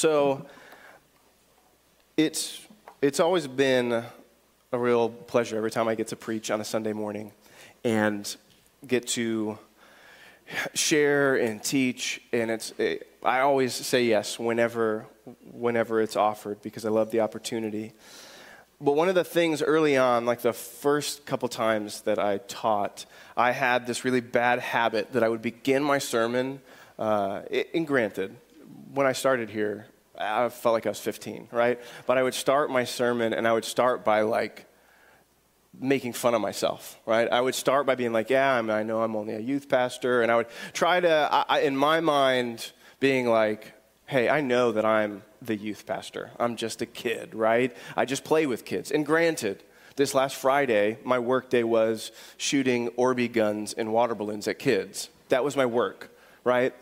So it's, it's always been a real pleasure every time I get to preach on a Sunday morning and get to share and teach. And it's, it, I always say yes whenever, whenever it's offered because I love the opportunity. But one of the things early on, like the first couple times that I taught, I had this really bad habit that I would begin my sermon. Uh, and granted, when I started here, I felt like I was 15, right? But I would start my sermon and I would start by like making fun of myself, right? I would start by being like, yeah, I, mean, I know I'm only a youth pastor. And I would try to, I, in my mind, being like, hey, I know that I'm the youth pastor. I'm just a kid, right? I just play with kids. And granted, this last Friday, my work day was shooting Orbeez guns and water balloons at kids. That was my work, right?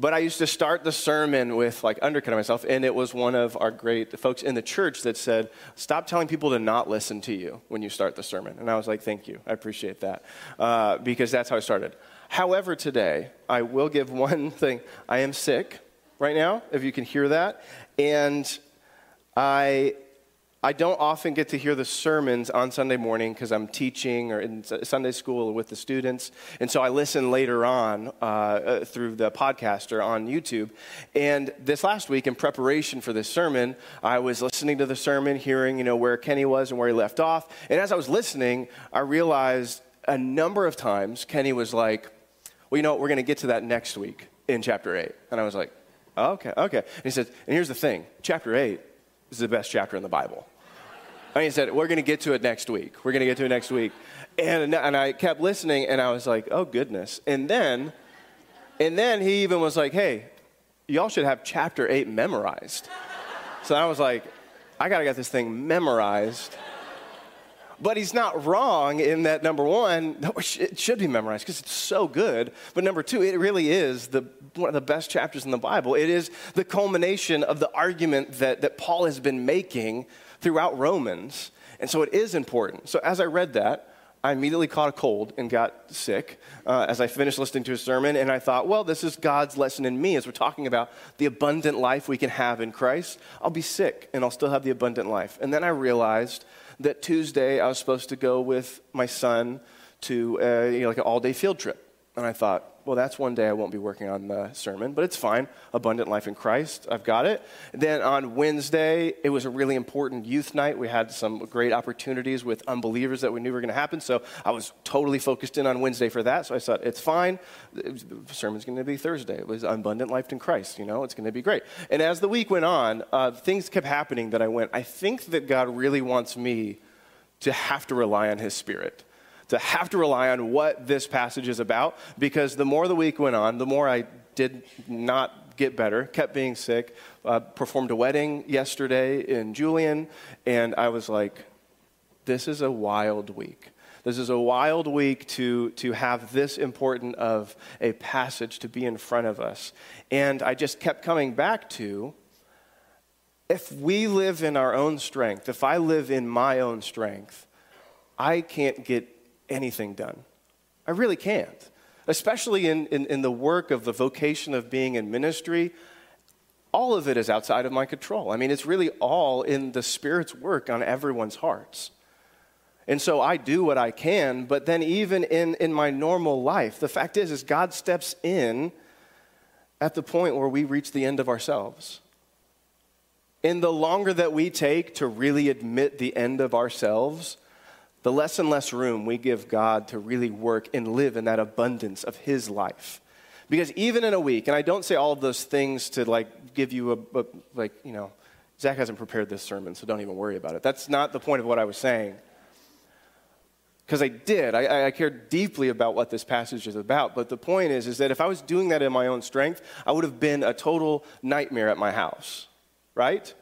But I used to start the sermon with like undercutting myself, and it was one of our great folks in the church that said, "Stop telling people to not listen to you when you start the sermon." And I was like, "Thank you, I appreciate that," uh, because that's how I started. However, today I will give one thing. I am sick right now, if you can hear that, and I I don't often get to hear the sermons on Sunday morning because I'm teaching or in Sunday school with the students. And so I listen later on uh, uh, through the podcast or on YouTube. And this last week, in preparation for this sermon, I was listening to the sermon, hearing, you know, where Kenny was and where he left off. And as I was listening, I realized a number of times Kenny was like, well, you know, what? we're going to get to that next week in chapter 8. And I was like, oh, okay, okay. And he said, and here's the thing chapter 8 is the best chapter in the Bible. And he said, We're going to get to it next week. We're going to get to it next week. And, and I kept listening, and I was like, Oh, goodness. And then, and then he even was like, Hey, y'all should have chapter 8 memorized. So I was like, I got to get this thing memorized. But he's not wrong in that number one, it should be memorized because it's so good. But number two, it really is the, one of the best chapters in the Bible. It is the culmination of the argument that, that Paul has been making throughout Romans. And so it is important. So as I read that, I immediately caught a cold and got sick uh, as I finished listening to a sermon. And I thought, well, this is God's lesson in me as we're talking about the abundant life we can have in Christ. I'll be sick and I'll still have the abundant life. And then I realized that Tuesday I was supposed to go with my son to uh, you know, like an all day field trip. And I thought, well, that's one day I won't be working on the sermon, but it's fine. Abundant life in Christ, I've got it. Then on Wednesday, it was a really important youth night. We had some great opportunities with unbelievers that we knew were going to happen. So I was totally focused in on Wednesday for that. So I thought, it's fine. The sermon's going to be Thursday. It was abundant life in Christ. You know, it's going to be great. And as the week went on, uh, things kept happening that I went, I think that God really wants me to have to rely on His Spirit to have to rely on what this passage is about because the more the week went on, the more I did not get better, kept being sick. Uh, performed a wedding yesterday in Julian, and I was like, this is a wild week. This is a wild week to, to have this important of a passage to be in front of us. And I just kept coming back to if we live in our own strength, if I live in my own strength, I can't get anything done. I really can't. Especially in, in, in, the work of the vocation of being in ministry, all of it is outside of my control. I mean, it's really all in the Spirit's work on everyone's hearts. And so I do what I can, but then even in, in my normal life, the fact is, is God steps in at the point where we reach the end of ourselves. And the longer that we take to really admit the end of ourselves, the less and less room we give God to really work and live in that abundance of His life. Because even in a week, and I don't say all of those things to like give you a, a like, you know, Zach hasn't prepared this sermon, so don't even worry about it. That's not the point of what I was saying. Because I did. I, I cared deeply about what this passage is about. But the point is, is that if I was doing that in my own strength, I would have been a total nightmare at my house, right?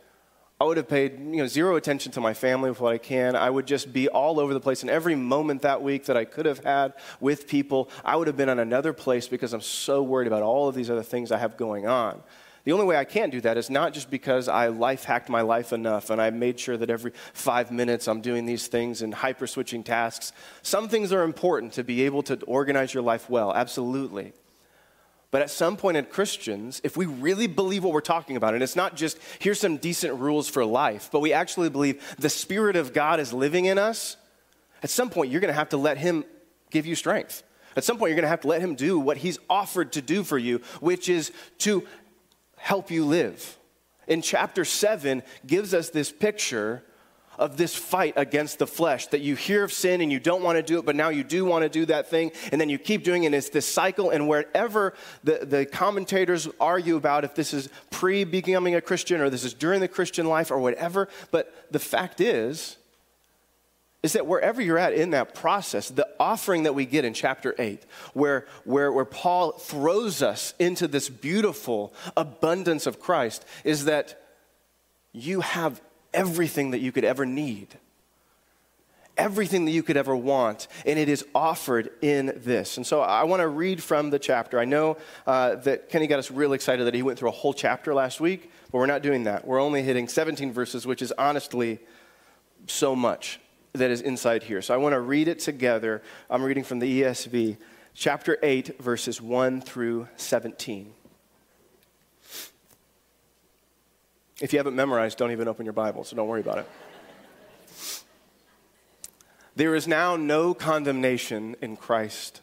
I would have paid you know, zero attention to my family with what I can. I would just be all over the place. And every moment that week that I could have had with people, I would have been in another place because I'm so worried about all of these other things I have going on. The only way I can't do that is not just because I life hacked my life enough and I made sure that every five minutes I'm doing these things and hyper switching tasks. Some things are important to be able to organize your life well, absolutely. But at some point, as Christians, if we really believe what we're talking about, and it's not just here's some decent rules for life, but we actually believe the Spirit of God is living in us, at some point, you're going to have to let Him give you strength. At some point, you're going to have to let Him do what He's offered to do for you, which is to help you live. In chapter 7, gives us this picture of this fight against the flesh that you hear of sin and you don't want to do it, but now you do want to do that thing, and then you keep doing it. And it's this cycle, and wherever the, the commentators argue about if this is pre becoming a Christian or this is during the Christian life or whatever, but the fact is, is that wherever you're at in that process, the offering that we get in chapter 8, where, where, where Paul throws us into this beautiful abundance of Christ, is that you have everything that you could ever need, everything that you could ever want, and it is offered in this. And so I want to read from the chapter. I know uh, that Kenny got us real excited that he went through a whole chapter last week, but we're not doing that. We're only hitting 17 verses, which is honestly so much that is inside here. So I want to read it together. I'm reading from the ESV, chapter 8, verses 1 through 17. If you haven't memorized, don't even open your Bible, so don't worry about it. There is now no condemnation in Christ.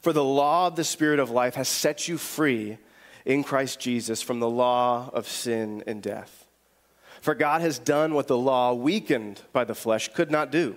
For the law of the Spirit of life has set you free in Christ Jesus from the law of sin and death. For God has done what the law, weakened by the flesh, could not do.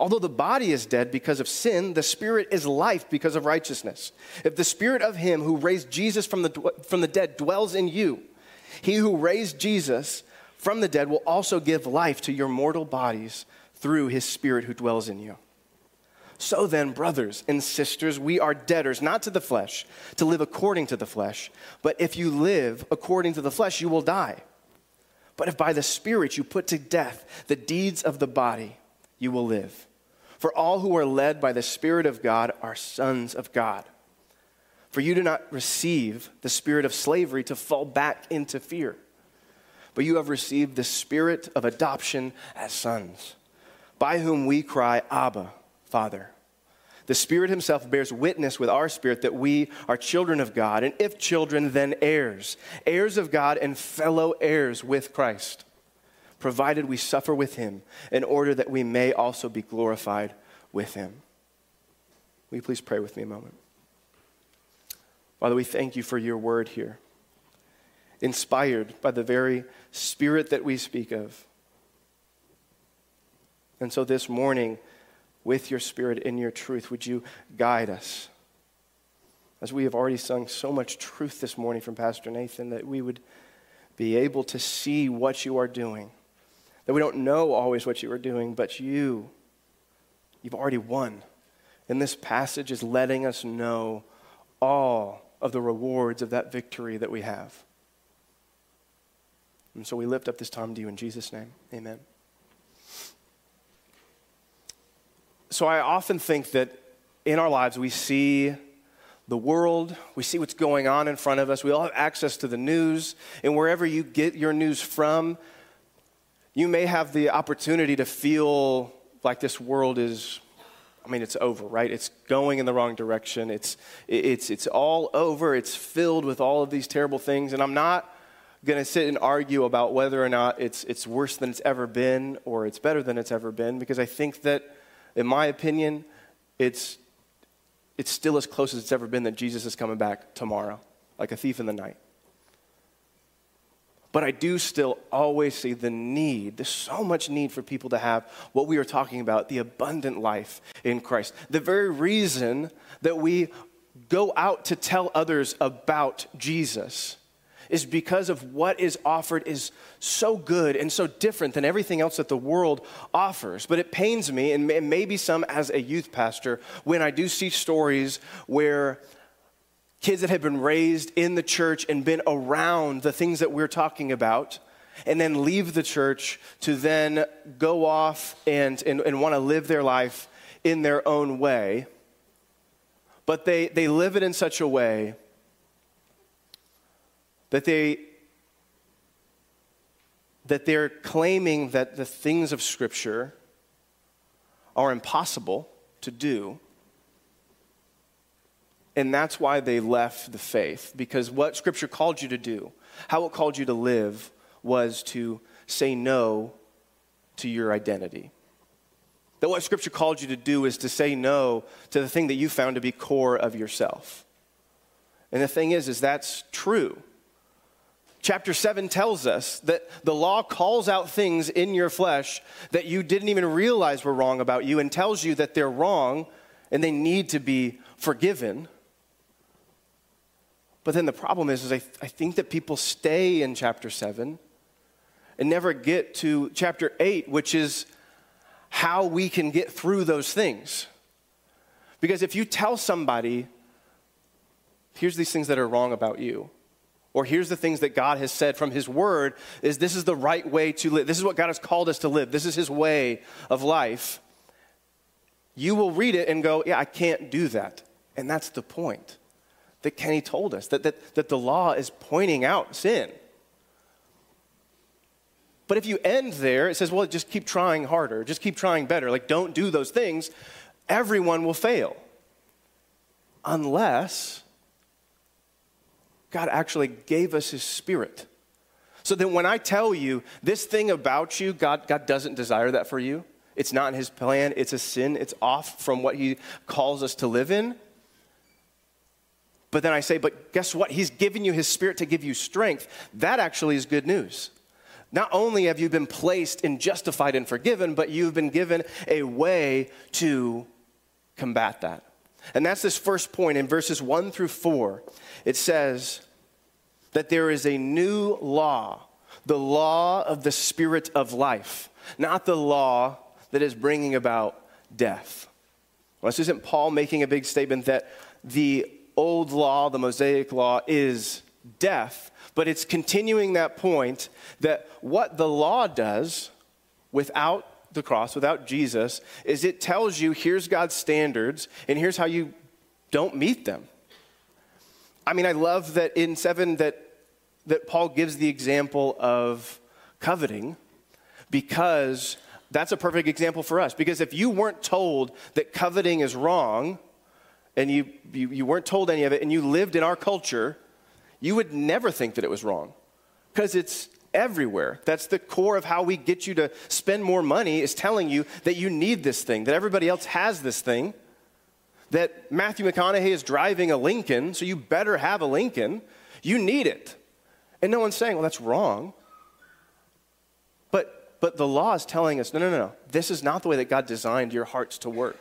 although the body is dead because of sin, the Spirit is life because of righteousness. If the Spirit of him who raised Jesus from the, from the dead dwells in you, he who raised Jesus from the dead will also give life to your mortal bodies through his Spirit who dwells in you. So then, brothers and sisters, we are debtors, not to the flesh, to live according to the flesh. But if you live according to the flesh, you will die. But if by the Spirit you put to death the deeds of the body, you will live. For all who are led by the Spirit of God are sons of God. For you do not receive the spirit of slavery to fall back into fear, but you have received the spirit of adoption as sons, by whom we cry, Abba Father. The Spirit Himself bears witness with our spirit that we are children of God, and if children, then heirs, heirs of God and fellow heirs with Christ, provided we suffer with Him in order that we may also be glorified with Him. Will you please pray with me a moment? Father, we thank you for your word here, inspired by the very Spirit that we speak of. And so this morning, with your spirit in your truth. Would you guide us? As we have already sung so much truth this morning from Pastor Nathan, that we would be able to see what you are doing. That we don't know always what you are doing, but you, you've already won. And this passage is letting us know all of the rewards of that victory that we have. And so we lift up this time to you in Jesus' name. Amen. so I often think that in our lives we see the world, we see what's going on in front of us. We all have access to the news, and wherever you get your news from, you may have the opportunity to feel like this world is I mean, it's over, right? It's going in the wrong direction. It's, it's, it's all over. It's filled with all of these terrible things. And I'm not going to sit and argue about whether or not it's, it's worse than it's ever been or it's better than it's ever been, because I think that in my opinion, it's, it's still as close as it's ever been that Jesus is coming back tomorrow, like a thief in the night. But I do still always see the need. There's so much need for people to have what we are talking about the abundant life in Christ. The very reason that we go out to tell others about Jesus is because of what is offered is so good and so different than everything else that the world offers. But it pains me, and maybe some as a youth pastor, when I do see stories where kids that have been raised in the church and been around the things that we're talking about and then leave the church to then go off and, and, and want to live their life in their own way. But they, they live it in such a way that they that they're claiming that the things of Scripture are impossible to do and that's why they left the faith, because what Scripture called you to do, how it called you to live, was to say no to your identity. That what Scripture called you to do is to say no to the thing that you found to be core of yourself. And the thing is, is that's true. Chapter 7 tells us that the law calls out things in your flesh that you didn't even realize were wrong about you and tells you that they're wrong and they need to be forgiven. But then the problem is, is I, th- I think that people stay in chapter 7 and never get to chapter 8, which is how we can get through those things. Because if you tell somebody, here's these things that are wrong about you, or here's the things that God has said from His Word, is this is the right way to live. This is what God has called us to live. This is His way of life. You will read it and go, yeah, I can't do that. And that's the point that Kenny told us that, that, that the law is pointing out sin. But if you end there, it says, well, just keep trying harder, just keep trying better. Like, don't do those things. Everyone will fail. Unless God actually gave us His Spirit. So that when I tell you this thing about you, God, God doesn't desire that for you. It's not in His plan, it's a sin, it's off from what He calls us to live in. But then I say, but guess what? He's given you his spirit to give you strength. That actually is good news. Not only have you been placed and justified and forgiven, but you've been given a way to combat that. And that's this first point in verses 1 through 4. It says that there is a new law, the law of the spirit of life, not the law that is bringing about death. Well, this isn't Paul making a big statement that the old law, the Mosaic law, is death, but it's continuing that point that what the law does without the cross, without Jesus, is it tells you here's God's standards and here's how you don't meet them. I mean, I love that in 7 that, that Paul gives the example of coveting because that's a perfect example for us. Because if you weren't told that coveting is wrong, and you, you, you weren't told any of it and you lived in our culture, you would never think that it was wrong because it's everywhere. That's the core of how we get you to spend more money is telling you that you need this thing, that everybody else has this thing, that Matthew McConaughey is driving a Lincoln, so you better have a Lincoln. You need it. And no one's saying, well, that's wrong. But, but the law is telling us, no, no, no, no. This is not the way that God designed your hearts to work.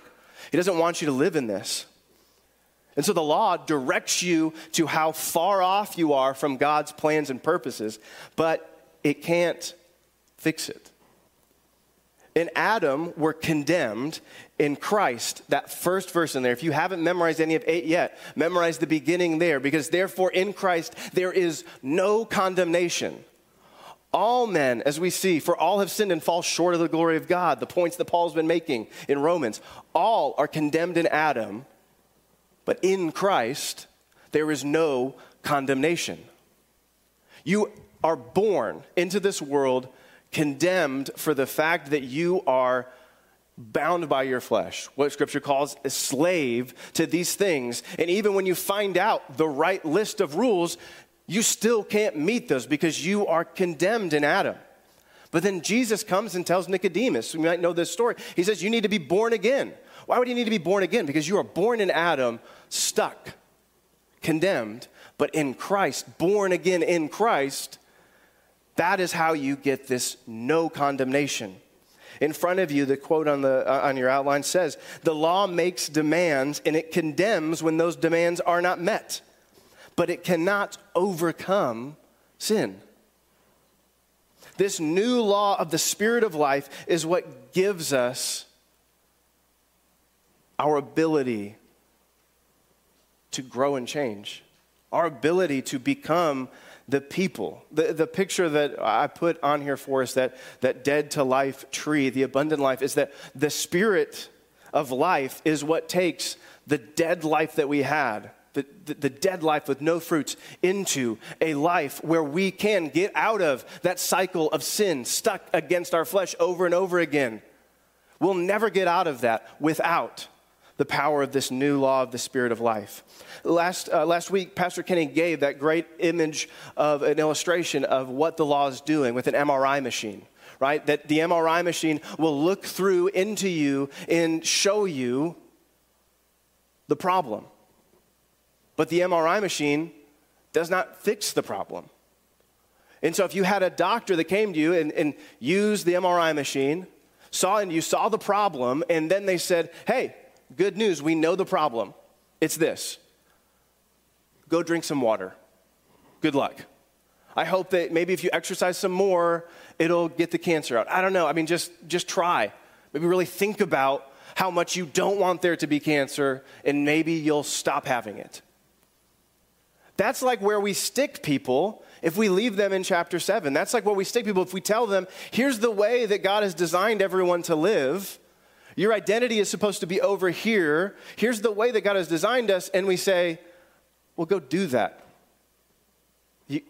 He doesn't want you to live in this. And so the law directs you to how far off you are from God's plans and purposes, but it can't fix it. In Adam, we're condemned. In Christ, that first verse in there, if you haven't memorized any of eight yet, memorize the beginning there, because therefore in Christ there is no condemnation. All men, as we see, for all have sinned and fall short of the glory of God, the points that Paul's been making in Romans, all are condemned in Adam but in Christ, there is no condemnation. You are born into this world condemned for the fact that you are bound by your flesh, what scripture calls a slave to these things. And even when you find out the right list of rules, you still can't meet those because you are condemned in Adam. But then Jesus comes and tells Nicodemus, you might know this story. He says, You need to be born again. Why would you need to be born again? Because you are born in Adam, stuck, condemned, but in Christ, born again in Christ, That is how you get this no condemnation. In front of you, the quote on, the, uh, on your outline says, The law makes demands and it condemns when those demands are not met, but it cannot overcome sin. This new law of the Spirit of life is what gives us our ability to grow and change, our ability to become the people. The, the picture that I put on here for us, that, that dead to life tree, the abundant life, is that the spirit of life is what takes the dead life that we had, the, the, the, dead life with no fruits, into a life where we can get out of that cycle of sin stuck against our flesh over and over again. We'll never get out of that without the power of this new law of the Spirit of life. Last, uh, last week, Pastor Kenny gave that great image of an illustration of what the law is doing with an MRI machine, right? That the MRI machine will look through into you and show you the problem. But the MRI machine does not fix the problem. And so if you had a doctor that came to you and, and used the MRI machine, saw and you saw the problem, and then they said, hey, good news, we know the problem. It's this go drink some water. Good luck. I hope that maybe if you exercise some more, it'll get the cancer out. I don't know. I mean, just, just try. Maybe really think about how much you don't want there to be cancer, and maybe you'll stop having it. That's like where we stick people if we leave them in chapter 7. That's like what we stick people if we tell them, here's the way that God has designed everyone to live. Your identity is supposed to be over here. Here's the way that God has designed us. And we say, well, go do that. You,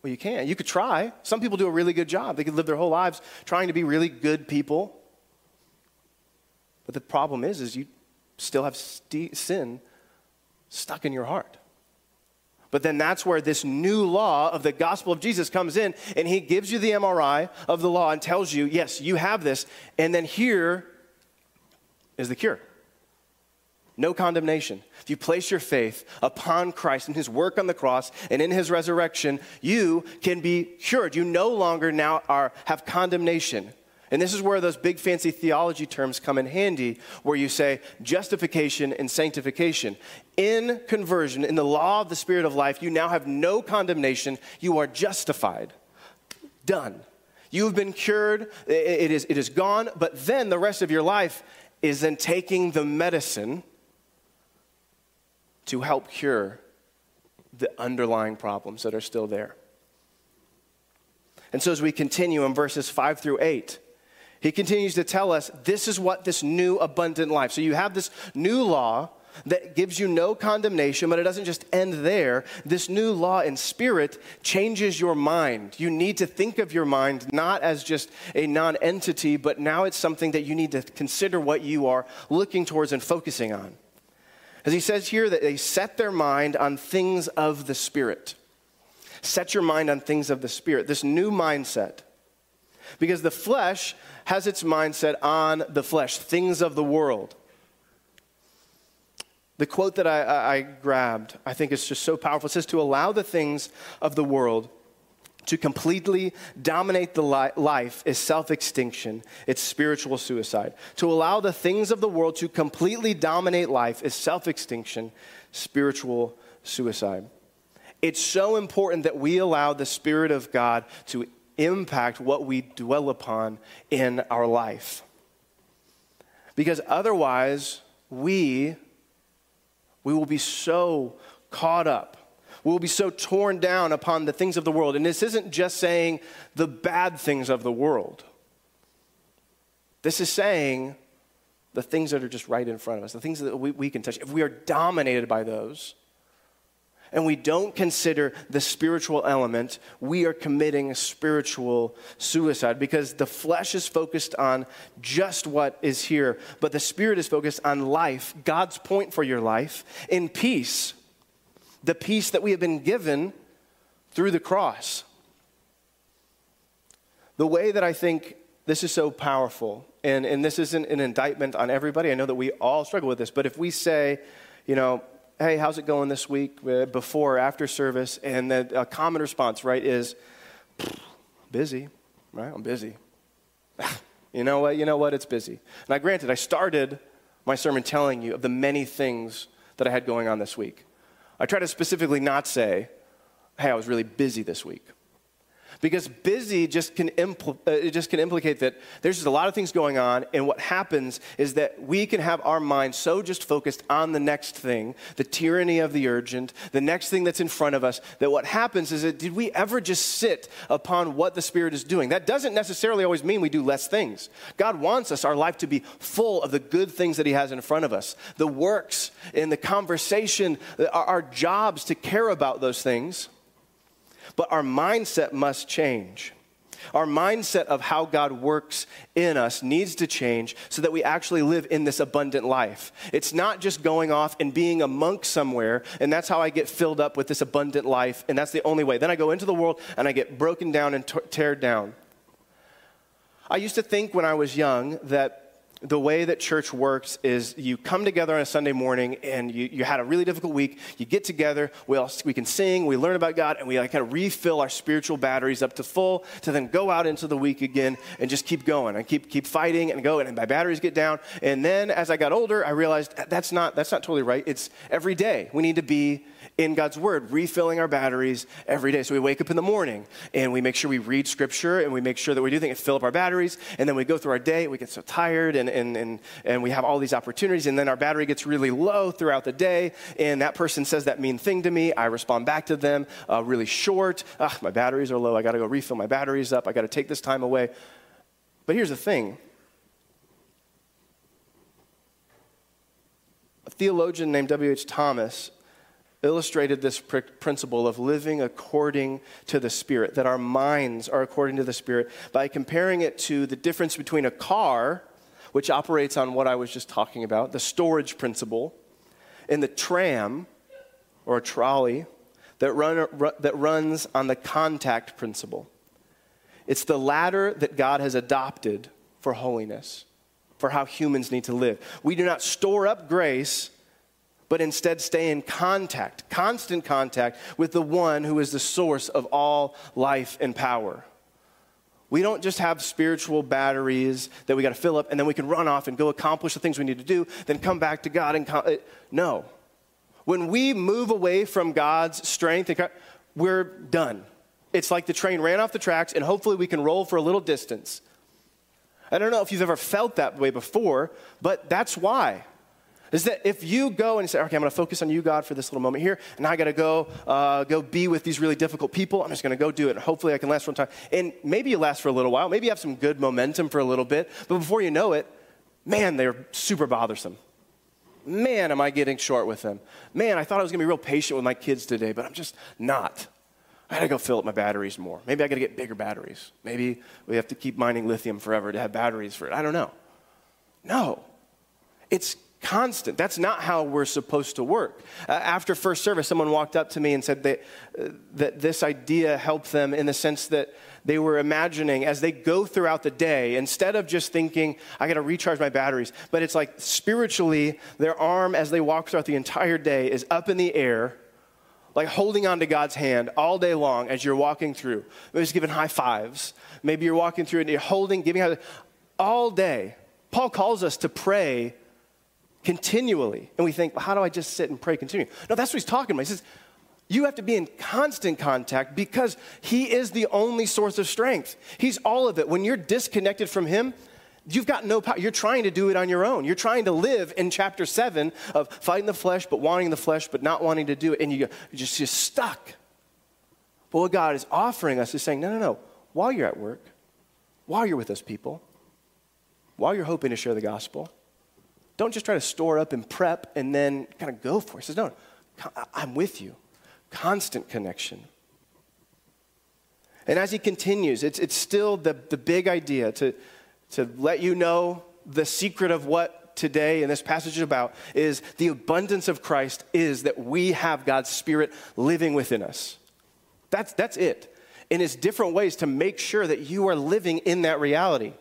well, you can't. You could try. Some people do a really good job. They could live their whole lives trying to be really good people. But the problem is, is you still have st- sin stuck in your heart. But then that's where this new law of the gospel of Jesus comes in, and he gives you the MRI of the law and tells you, yes, you have this. And then here is the cure. No condemnation. If you place your faith upon Christ and his work on the cross and in his resurrection, you can be cured. You no longer now are, have condemnation. And this is where those big fancy theology terms come in handy, where you say justification and sanctification. In conversion, in the law of the Spirit of life, you now have no condemnation. You are justified. Done. You have been cured. It is, it is gone. But then the rest of your life is in taking the medicine to help cure the underlying problems that are still there. And so, as we continue in verses 5 through 8, he continues to tell us this is what this new abundant life. So, you have this new law that gives you no condemnation, but it doesn't just end there. This new law in spirit changes your mind. You need to think of your mind not as just a non entity, but now it's something that you need to consider what you are looking towards and focusing on. As he says here, that they set their mind on things of the Spirit. Set your mind on things of the Spirit, this new mindset. Because the flesh has its mindset on the flesh, things of the world. The quote that I, I, grabbed, I think is just so powerful. It says, To allow the things of the world to completely dominate the li- life is self extinction, it's spiritual suicide. To allow the things of the world to completely dominate life is self extinction, spiritual suicide. It's so important that we allow the Spirit of God to impact what we dwell upon in our life. Because otherwise, we we will be so caught up. We will be so torn down upon the things of the world. And this isn't just saying the bad things of the world. This is saying the things that are just right in front of us, the things that we, we can touch. If we are dominated by those, and we don't consider the spiritual element, we are committing spiritual suicide because the flesh is focused on just what is here, but the spirit is focused on life, God's point for your life, in peace, the peace that we have been given through the cross. The way that I think this is so powerful, and, and this isn't an indictment on everybody, I know that we all struggle with this, but if we say, you know, hey, how's it going this week, uh, before or after service? And the a common response, right, is, busy, right? I'm busy. you know what? You know what? It's busy. Now, granted, I started my sermon telling you of the many things that I had going on this week. I try to specifically not say, hey, I was really busy this week. Because busy just can, impl- uh, it just can implicate that there's just a lot of things going on, and what happens is that we can have our mind so just focused on the next thing, the tyranny of the urgent, the next thing that's in front of us, that what happens is that did we ever just sit upon what the Spirit is doing? That doesn't necessarily always mean we do less things. God wants us, our life, to be full of the good things that He has in front of us, the works and the conversation, our, our jobs to care about those things. But our mindset must change. Our mindset of how God works in us needs to change so that we actually live in this abundant life. It's not just going off and being a monk somewhere, and that's how I get filled up with this abundant life, and that's the only way. Then I go into the world and I get broken down and t- teared down. I used to think when I was young that the way that church works is you come together on a Sunday morning and you, you had a really difficult week. You get together, we, all, we can sing, we learn about God, and we like kind of refill our spiritual batteries up to full to then go out into the week again and just keep going and keep, keep fighting and go. And my batteries get down. And then as I got older, I realized that's not, that's not totally right. It's every day. We need to be in God's Word, refilling our batteries every day. So we wake up in the morning and we make sure we read Scripture and we make sure that we do things fill up our batteries. And then we go through our day, we get so tired and, and, and, and we have all these opportunities. And then our battery gets really low throughout the day. And that person says that mean thing to me. I respond back to them uh, really short. Ah, my batteries are low. I got to go refill my batteries up. I got to take this time away. But here's the thing a theologian named W.H. Thomas illustrated this pr- principle of living according to the Spirit, that our minds are according to the Spirit, by comparing it to the difference between a car, which operates on what I was just talking about, the storage principle, and the tram or a trolley that, run, that runs on the contact principle. It's the latter that God has adopted for holiness, for how humans need to live. We do not store up grace but instead stay in contact, constant contact with the one who is the source of all life and power. We don't just have spiritual batteries that we got to fill up and then we can run off and go accomplish the things we need to do, then come back to God and com- uh, no. When we move away from God's strength, we're done. It's like the train ran off the tracks and hopefully we can roll for a little distance. I don't know if you've ever felt that way before, but that's why is that if you go and say, okay, I'm going to focus on you, God, for this little moment here, and I got to go uh, go be with these really difficult people. I'm just going to go do it, and hopefully I can last for a time. And maybe you last for a little while. Maybe you have some good momentum for a little bit, but before you know it, man, they're super bothersome. Man, am I getting short with them. Man, I thought I was going to be real patient with my kids today, but I'm just not. I gotta go fill up my batteries more. Maybe I gotta get bigger batteries. Maybe we have to keep mining lithium forever to have batteries for it. I don't know. No. It's constant. That's not how we're supposed to work. Uh, after first service, someone walked up to me and said that, uh, that this idea helped them in the sense that they were imagining as they go throughout the day, instead of just thinking, I got to recharge my batteries, but it's like spiritually, their arm as they walk throughout the entire day is up in the air. Like holding onto God's hand all day long as you're walking through. Maybe just giving high fives. Maybe you're walking through and you're holding, giving all day. Paul calls us to pray continually. And we think, well, how do I just sit and pray continually? No, that's what he's talking about. He says, you have to be in constant contact because he is the only source of strength. He's all of it. When you're disconnected from him, you've got no power. You're trying to do it on your own. You're trying to live in chapter seven of fighting the flesh, but wanting the flesh, but not wanting to do it. And you, are just, you're stuck. But what God is offering us is saying, no, no, no. While you're at work, while you're with those people, while you're hoping to share the gospel, don't just try to store up and prep and then kind of go for it. He says, No, I'm with you. Constant connection. And as he continues, it's, it's still the, the big idea to, to let you know the secret of what today and this passage is about is the abundance of Christ is that we have God's Spirit living within us. That's, that's it. And its different ways to make sure that you are living in that reality.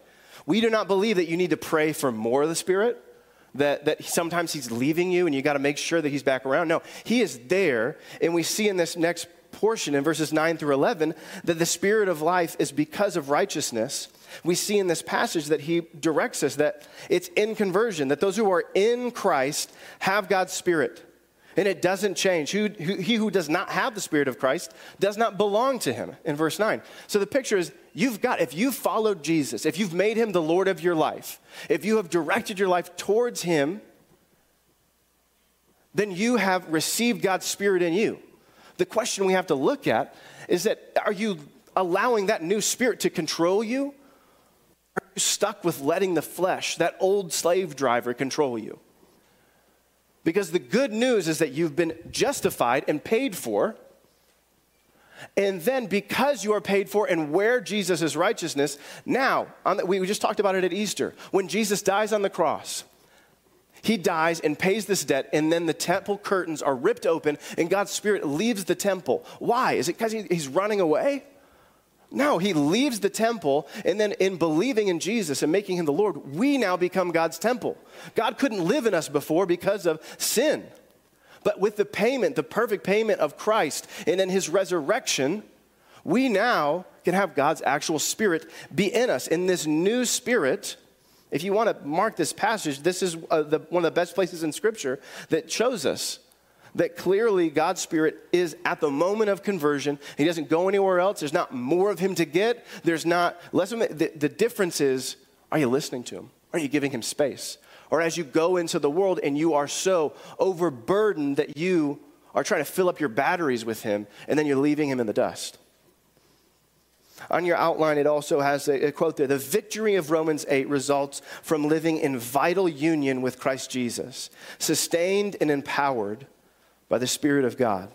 We do not believe that you need to pray for more of the Spirit that, that sometimes he's leaving you and you got to make sure that he's back around. No, he is there. And we see in this next portion in verses 9 through 11 that the spirit of life is because of righteousness, we see in this passage that he directs us that it's in conversion, that those who are in Christ have God's spirit. And it doesn't change. He, he who does not have the Spirit of Christ does not belong to him, in verse 9. So the picture is you've got, if you've followed Jesus, if you've made him the Lord of your life, if you have directed your life towards him, then you have received God's Spirit in you. The question we have to look at is that are you allowing that new spirit to control you? Are you stuck with letting the flesh, that old slave driver, control you? Because the good news is that you've been justified and paid for. And then, because you are paid for and where Jesus' righteousness, now, the, we just talked about it at Easter. When Jesus dies on the cross, he dies and pays this debt, and then the temple curtains are ripped open, and God's Spirit leaves the temple. Why? Is it because he, he's running away? No, he leaves the temple, and then in believing in Jesus and making him the Lord, we now become God's temple. God couldn't live in us before because of sin. But with the payment, the perfect payment of Christ, and in his resurrection, we now can have God's actual spirit be in us. In this new spirit, if you want to mark this passage, this is uh, the, one of the best places in Scripture that shows us that clearly God's Spirit is at the moment of conversion. He doesn't go anywhere else. There's not more of Him to get. There's not less of Him. The, the difference is are you listening to Him? Are you giving Him space? Or as you go into the world and you are so overburdened that you are trying to fill up your batteries with Him and then you're leaving Him in the dust. On your outline, it also has a, a, quote there The victory of Romans 8 results from living in vital union with Christ Jesus, sustained and empowered by the Spirit of God.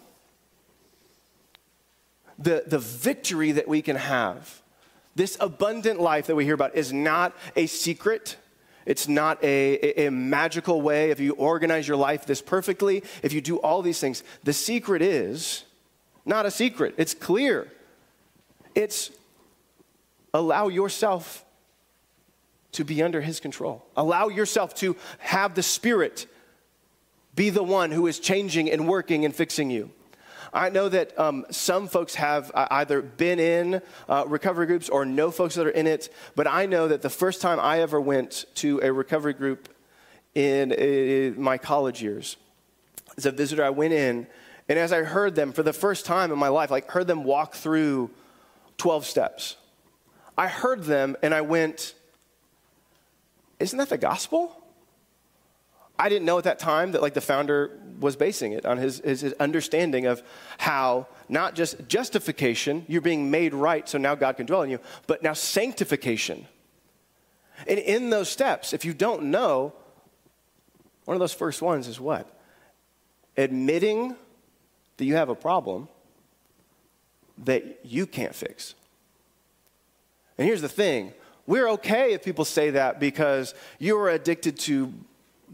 The, the victory that we can have, this abundant life that we hear about, is not a secret. It's not a, a, magical way. If you organize your life this perfectly, if you do all these things, the secret is not a secret. It's clear. It's allow yourself to be under his control. Allow yourself to have the Spirit be the one who is changing and working and fixing you. I know that um, some folks have uh, either been in uh, recovery groups or know folks that are in it, but I know that the first time I ever went to a recovery group in, in my college years, as a visitor, I went in, and as I heard them for the first time in my life, like heard them walk through 12 steps, I heard them and I went, Isn't that the gospel? I didn't know at that time that like the founder was basing it on his, his, his, understanding of how not just justification, you're being made right, so now God can dwell in you, but now sanctification. And in those steps, if you don't know, one of those first ones is what? Admitting that you have a problem that you can't fix. And here's the thing we're okay if people say that because you are addicted to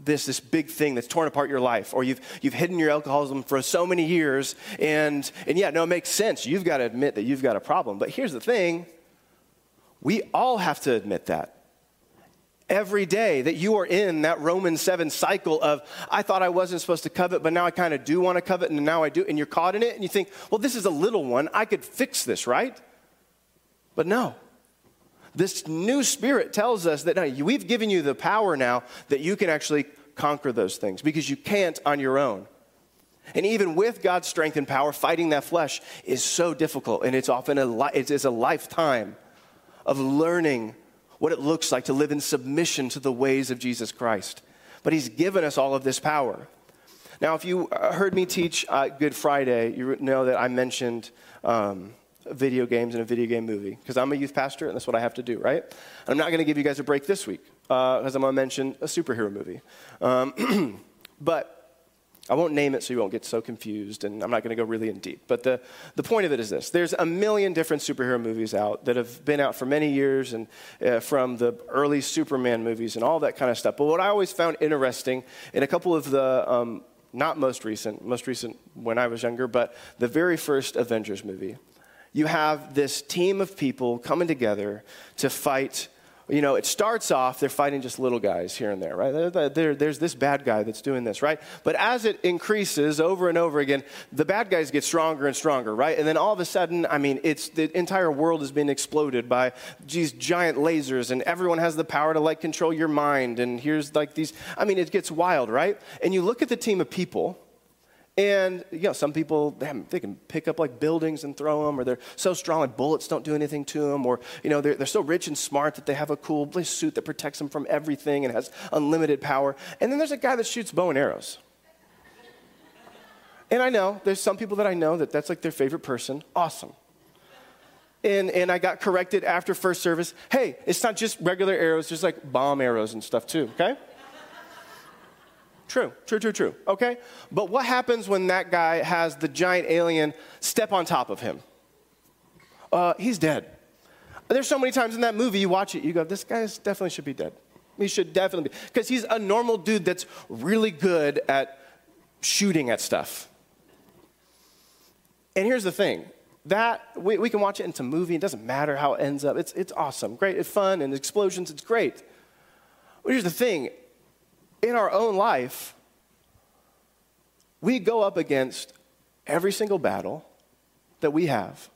this, this big thing that's torn apart your life, or you've, you've hidden your alcoholism for so many years, and, and yeah, no, it makes sense. You've got to admit that you've got a problem. But here's the thing we all have to admit that. Every day that you are in that Romans 7 cycle of, I thought I wasn't supposed to covet, but now I kind of do want to covet, and now I do, and you're caught in it, and you think, well, this is a little one. I could fix this, right? But no. This new spirit tells us that no, we've given you the power now that you can actually conquer those things because you can't on your own. And even with God's strength and power, fighting that flesh is so difficult. And it's often a, li- it is a lifetime of learning what it looks like to live in submission to the ways of Jesus Christ. But He's given us all of this power. Now, if you uh, heard me teach uh, Good Friday, you know that I mentioned um, video games and a video game movie because I'm a youth pastor and that's what I have to do, right? I'm not going to give you guys a break this week because uh, I'm going to mention a superhero movie. Um, but I won't name it so you won't get so confused, and I'm not going to go really in deep. But the, the point of it is this there's a million different superhero movies out that have been out for many years, and uh, from the early Superman movies and all that kind of stuff. But what I always found interesting in a couple of the um, not most recent, most recent when I was younger, but the very first Avengers movie you have this team of people coming together to fight you know, it starts off, they're fighting just little guys here and there, right? They're, they're, there's this bad guy that's doing this, right? But as it increases over and over again, the bad guys get stronger and stronger, right? And then all of a sudden, I mean, it's the entire world has been exploded by these giant lasers, and everyone has the power to like control your mind. And here's like these, I mean, it gets wild, right? And you look at the team of people and you know, some people they, they, can pick up like buildings and throw them, or they're so strong like bullets don't do anything to them, or you know, they're, they're so rich and smart that they have a cool suit that protects them from everything and has unlimited power. And then there's a guy that shoots bow and arrows. And I know there's some people that I know that that's like their favorite person. Awesome. And, and I got corrected after first service. Hey, it's not just regular arrows, there's like bomb arrows and stuff too, okay? True, true, true, true. Okay? But what happens when that guy has the giant alien step on top of him? Uh, he's dead. There's so many times in that movie you watch it, you go, this guy definitely should be dead. He should definitely be. Because he's a normal dude that's really good at shooting at stuff. And here's the thing that we, we can watch it into a movie, it doesn't matter how it ends up. It's, it's awesome, great, it's fun, and explosions, it's great. But here's the thing in our own life, we go up against every single battle that we have.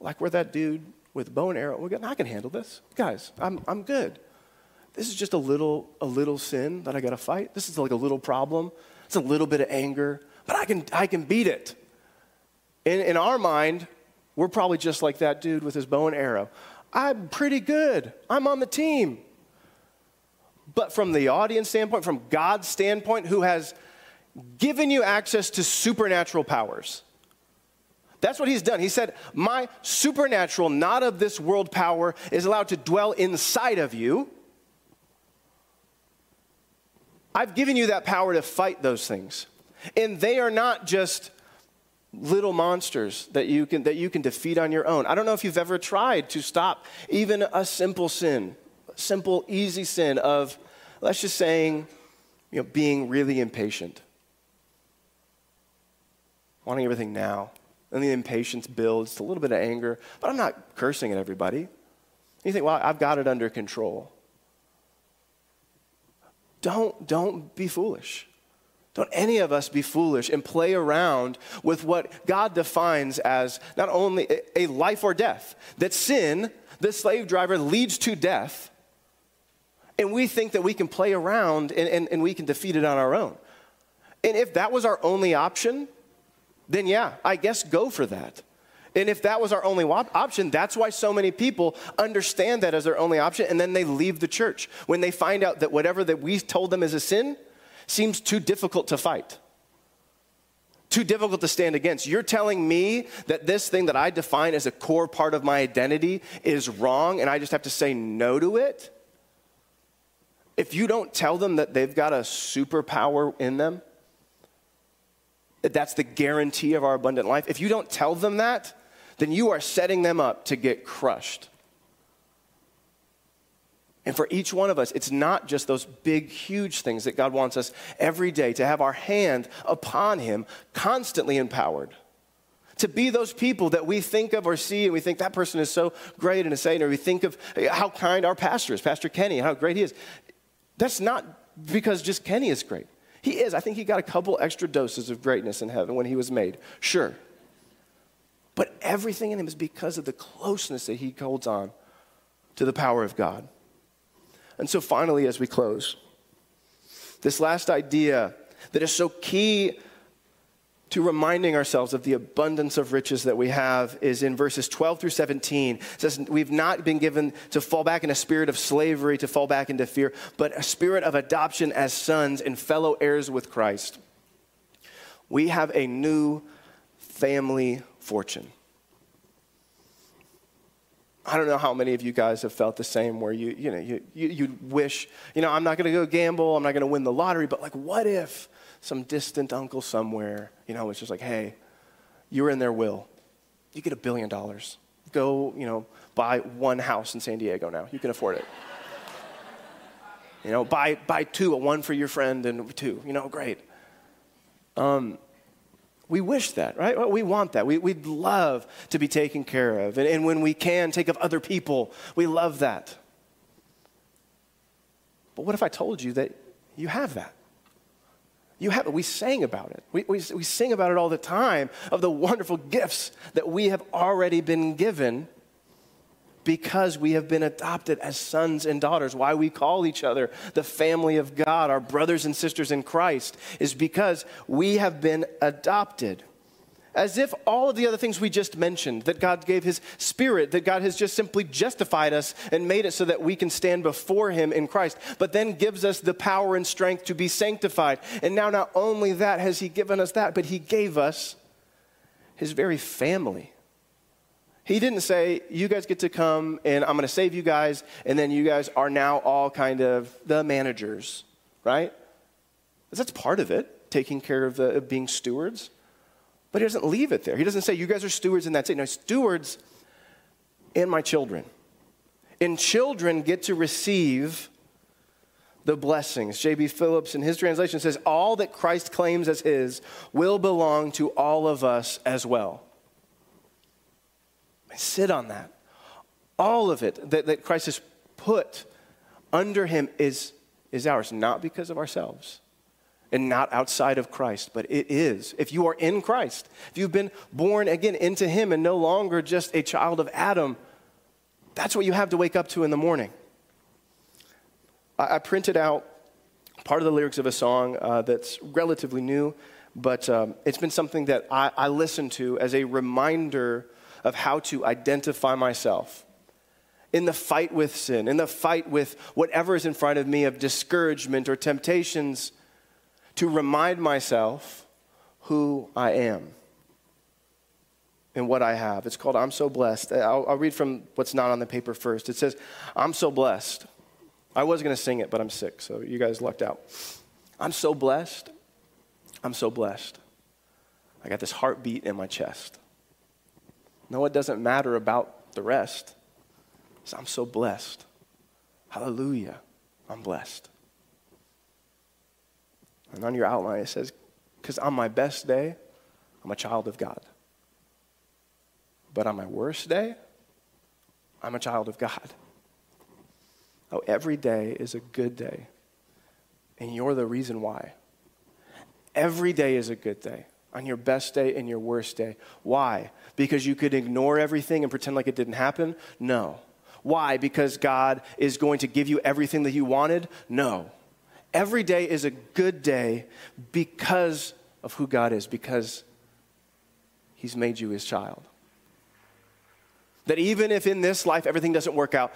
Like we're that dude with bow and arrow. We're going, I can handle this. Guys, I'm, I'm good. This is just a little, a little sin that I got to fight. This is like a little problem. It's a little bit of anger, but I can, I can beat it. In, in our mind, we're probably just like that dude with his bow and arrow. I'm pretty good. I'm on the team. But from the audience standpoint, from God's standpoint, who has given you access to supernatural powers. That's what he's done. He said, My supernatural, not of this world power, is allowed to dwell inside of you. I've given you that power to fight those things. And they are not just little monsters that you can, that you can defeat on your own. I don't know if you've ever tried to stop even a simple sin simple, easy sin of, let's just saying, you know, being really impatient, wanting everything now. And the impatience builds to a little bit of anger, but I'm not cursing at everybody. You think, well, I've got it under control. Don't, don't be foolish. Don't any of us be foolish and play around with what God defines as not only a life or death, that sin, the slave driver, leads to death, and we think that we can play around and, and, and we can defeat it on our own. And if that was our only option, then yeah, I guess go for that. And if that was our only op- option, that's why so many people understand that as their only option and then they leave the church when they find out that whatever that we told them is a sin seems too difficult to fight. Too difficult to stand against. You're telling me that this thing that I define as a core part of my identity is wrong and I just have to say no to it? If you don't tell them that they've got a superpower in them, that that's the guarantee of our abundant life, if you don't tell them that, then you are setting them up to get crushed. And for each one of us, it's not just those big, huge things that God wants us every day to have our hand upon Him, constantly empowered. To be those people that we think of or see and we think that person is so great and a saint, or we think of how kind our pastor is, Pastor Kenny, how great he is. That's not because just Kenny is great. He is. I think he got a couple extra doses of greatness in heaven when he was made. Sure. But everything in him is because of the closeness that he holds on to the power of God. And so finally, as we close, this last idea that is so key to reminding ourselves of the abundance of riches that we have is in verses 12 through 17. It says, We've not been given to fall back in a spirit of slavery, to fall back into fear, but a spirit of adoption as sons and fellow heirs with Christ. We have a new family fortune. I don't know how many of you guys have felt the same where you, you know, you, you, you wish, you know, I'm not going to go gamble, I'm not going to win the lottery, but like, what if some distant uncle somewhere, you know, it's just like, hey, you're in their will. You get a billion dollars. Go, you know, buy one house in San Diego now. You can afford it. you know, buy, buy two, one for your friend and two. You know, great. Um, We wish that, right? We want that. We, would love to be taken care of. And, and when we can take of other people, we love that. But what if I told you that you have that? You have it. We sang about it. We, we, we sing about it all the time of the wonderful gifts that we have already been given because we have been adopted as sons and daughters. Why we call each other the family of God, our brothers and sisters in Christ, is because we have been adopted. As if all of the other things we just mentioned, that God gave His Spirit, that God has just simply justified us and made it so that we can stand before Him in Christ, but then gives us the power and strength to be sanctified. And now, not only that has He given us that, but He gave us His very family. He didn't say, You guys get to come and I'm going to save you guys, and then you guys are now all kind of the managers, right? That's part of it, taking care of, the, of being stewards. But he doesn't leave it there. He doesn't say, You guys are stewards and that's it. No, stewards and my children. And children get to receive the blessings. J.B. Phillips, in his translation, says, All that Christ claims as his will belong to all of us as well. Sit on that. All of it that, that Christ has put under him is, is ours, not because of ourselves and not outside of Christ, but it is. If you are in Christ, if you've been born again into him and no longer just a child of Adam, that's what you have to wake up to in the morning. I, I printed out part of the lyrics of a song uh, that's relatively new, but um, it's been something that I, I listen to as a reminder of how to identify myself in the fight with sin, in the fight with whatever is in front of me of discouragement or temptations, to remind myself who I am and what I have. It's called I'm So Blessed. I'll, I'll read from what's not on the paper first. It says, I'm so blessed. I was going to sing it, but I'm sick, so you guys lucked out. I'm so blessed. I'm so blessed. I got this heartbeat in my chest. No, it doesn't matter about the rest. I'm so blessed. Hallelujah. I'm blessed. And on your outline, it says, because on my best day, I'm a child of God. But on my worst day, I'm a child of God. Oh, every day is a good day. And you're the reason why. Every day is a good day on your best day and your worst day. Why? Because you could ignore everything and pretend like it didn't happen? No. Why? Because God is going to give you everything that you wanted? No. Every day is a good day because of who God is, because He's made you His child. That even if in this life everything doesn't work out,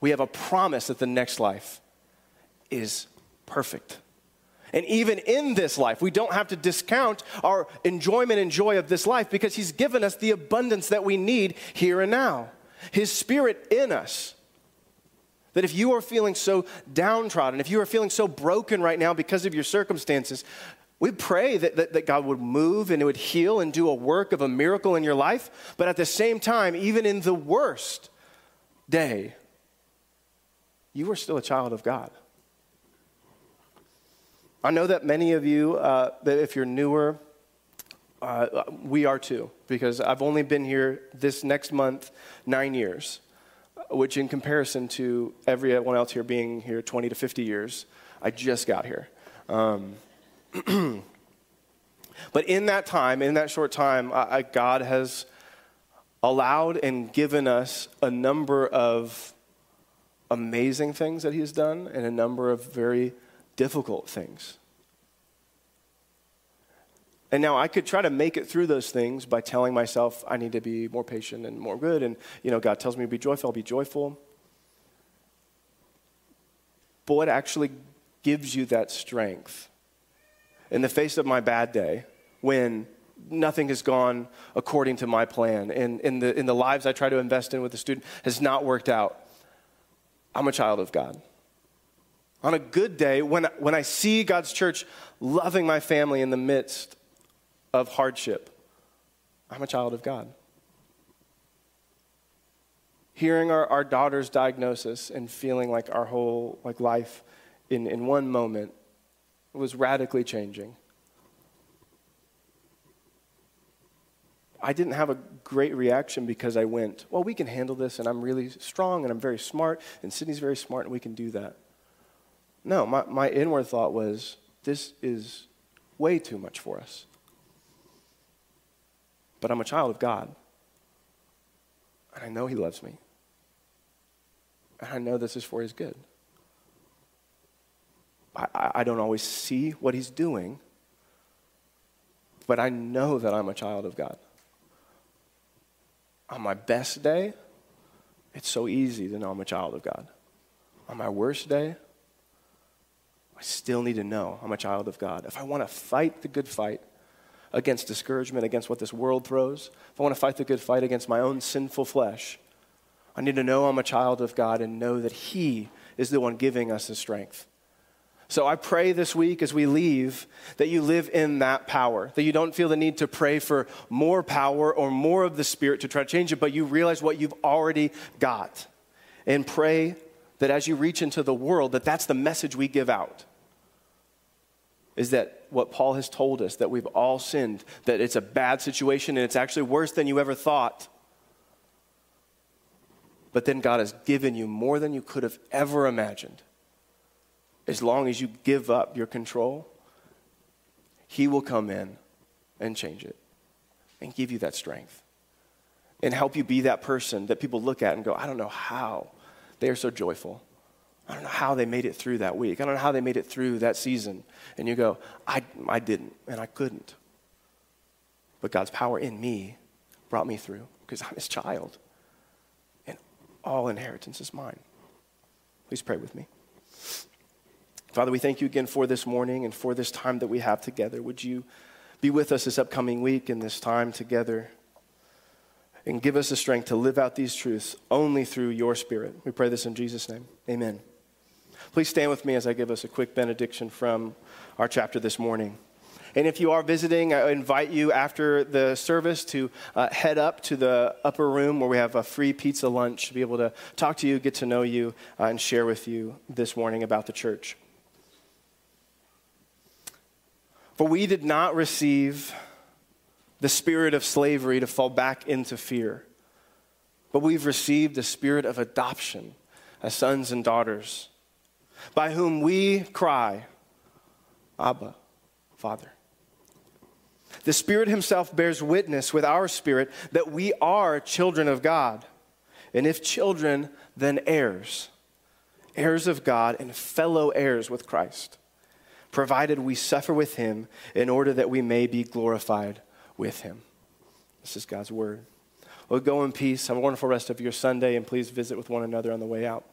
we have a promise that the next life is perfect. And even in this life, we don't have to discount our enjoyment and joy of this life because He's given us the abundance that we need here and now. His Spirit in us. That if you are feeling so downtrodden, if you are feeling so broken right now because of your circumstances, we pray that, that, that, God would move and it would heal and do a work of a miracle in your life. But at the same time, even in the worst day, you are still a child of God. I know that many of you, uh, that if you're newer, uh, we are too, because I've only been here this next month nine years, which in comparison to everyone else here being here 20 to 50 years, I just got here. Um, but in that time, in that short time, I, God has allowed and given us a number of amazing things that He's done and a number of very difficult things. And now I could try to make it through those things by telling myself I need to be more patient and more good. And, you know, God tells me to be joyful, I'll be joyful. But what actually gives you that strength in the face of my bad day when nothing has gone according to my plan and in the, in the lives I try to invest in with the student has not worked out? I'm a child of God. On a good day, when, when I see God's church loving my family in the midst of hardship, I'm a child of God. Hearing our, our daughter's diagnosis and feeling like our whole like life in, in one moment was radically changing. I didn't have a great reaction because I went, well, we can handle this, and I'm really strong, and I'm very smart, and Sydney's very smart, and we can do that. No, my, my inward thought was, this is way too much for us. But I'm a child of God, and I know He loves me, and I know this is for His good. I, I don't always see what He's doing, but I know that I'm a child of God on my best day, it's so easy to know I'm a child of God. On my worst day, I still need to know I'm a child of God. If I want to fight the good fight against discouragement, against what this world throws, if I want to fight the good fight against my own sinful flesh, I need to know I'm a child of God and know that He is the one giving us the strength. So I pray this week as we leave that you live in that power, that you don't feel the need to pray for more power or more of the Spirit to try to change it, but you realize what you've already got. And pray that as you reach into the world, that that's the message we give out. Is that what Paul has told us, that we've all sinned, that it's a bad situation and it's actually worse than you ever thought. But then God has given you more than you could have ever imagined as long as you give up your control, He will come in and change it and give you that strength and help you be that person that people look at and go, I don't know how they are so joyful. I don't know how they made it through that week. I don't know how they made it through that season. And you go, I, I didn't and I couldn't. But God's power in me brought me through because I'm his child. And all inheritance is mine. Please pray with me. Father, we thank you again for this morning and for this time that we have together. Would you be with us this upcoming week and this time together? And give us the strength to live out these truths only through your Spirit. We pray this in Jesus' name. Amen. Please stand with me as I give us a quick benediction from our chapter this morning. And if you are visiting, I invite you after the service to uh, head up to the upper room where we have a free pizza lunch to be able to talk to you, get to know you, uh, and share with you this morning about the church. For we did not receive the spirit of slavery to fall back into fear, but we've received the spirit of adoption as sons and daughters, by whom we cry, Abba, Father. The Spirit Himself bears witness with our spirit that we are children of God. And if children, then heirs, heirs of God and fellow heirs with Christ provided we suffer with him in order that we may be glorified with him. This is God's word. Well, go in peace. Have a wonderful rest of your Sunday, and please visit with one another on the way out.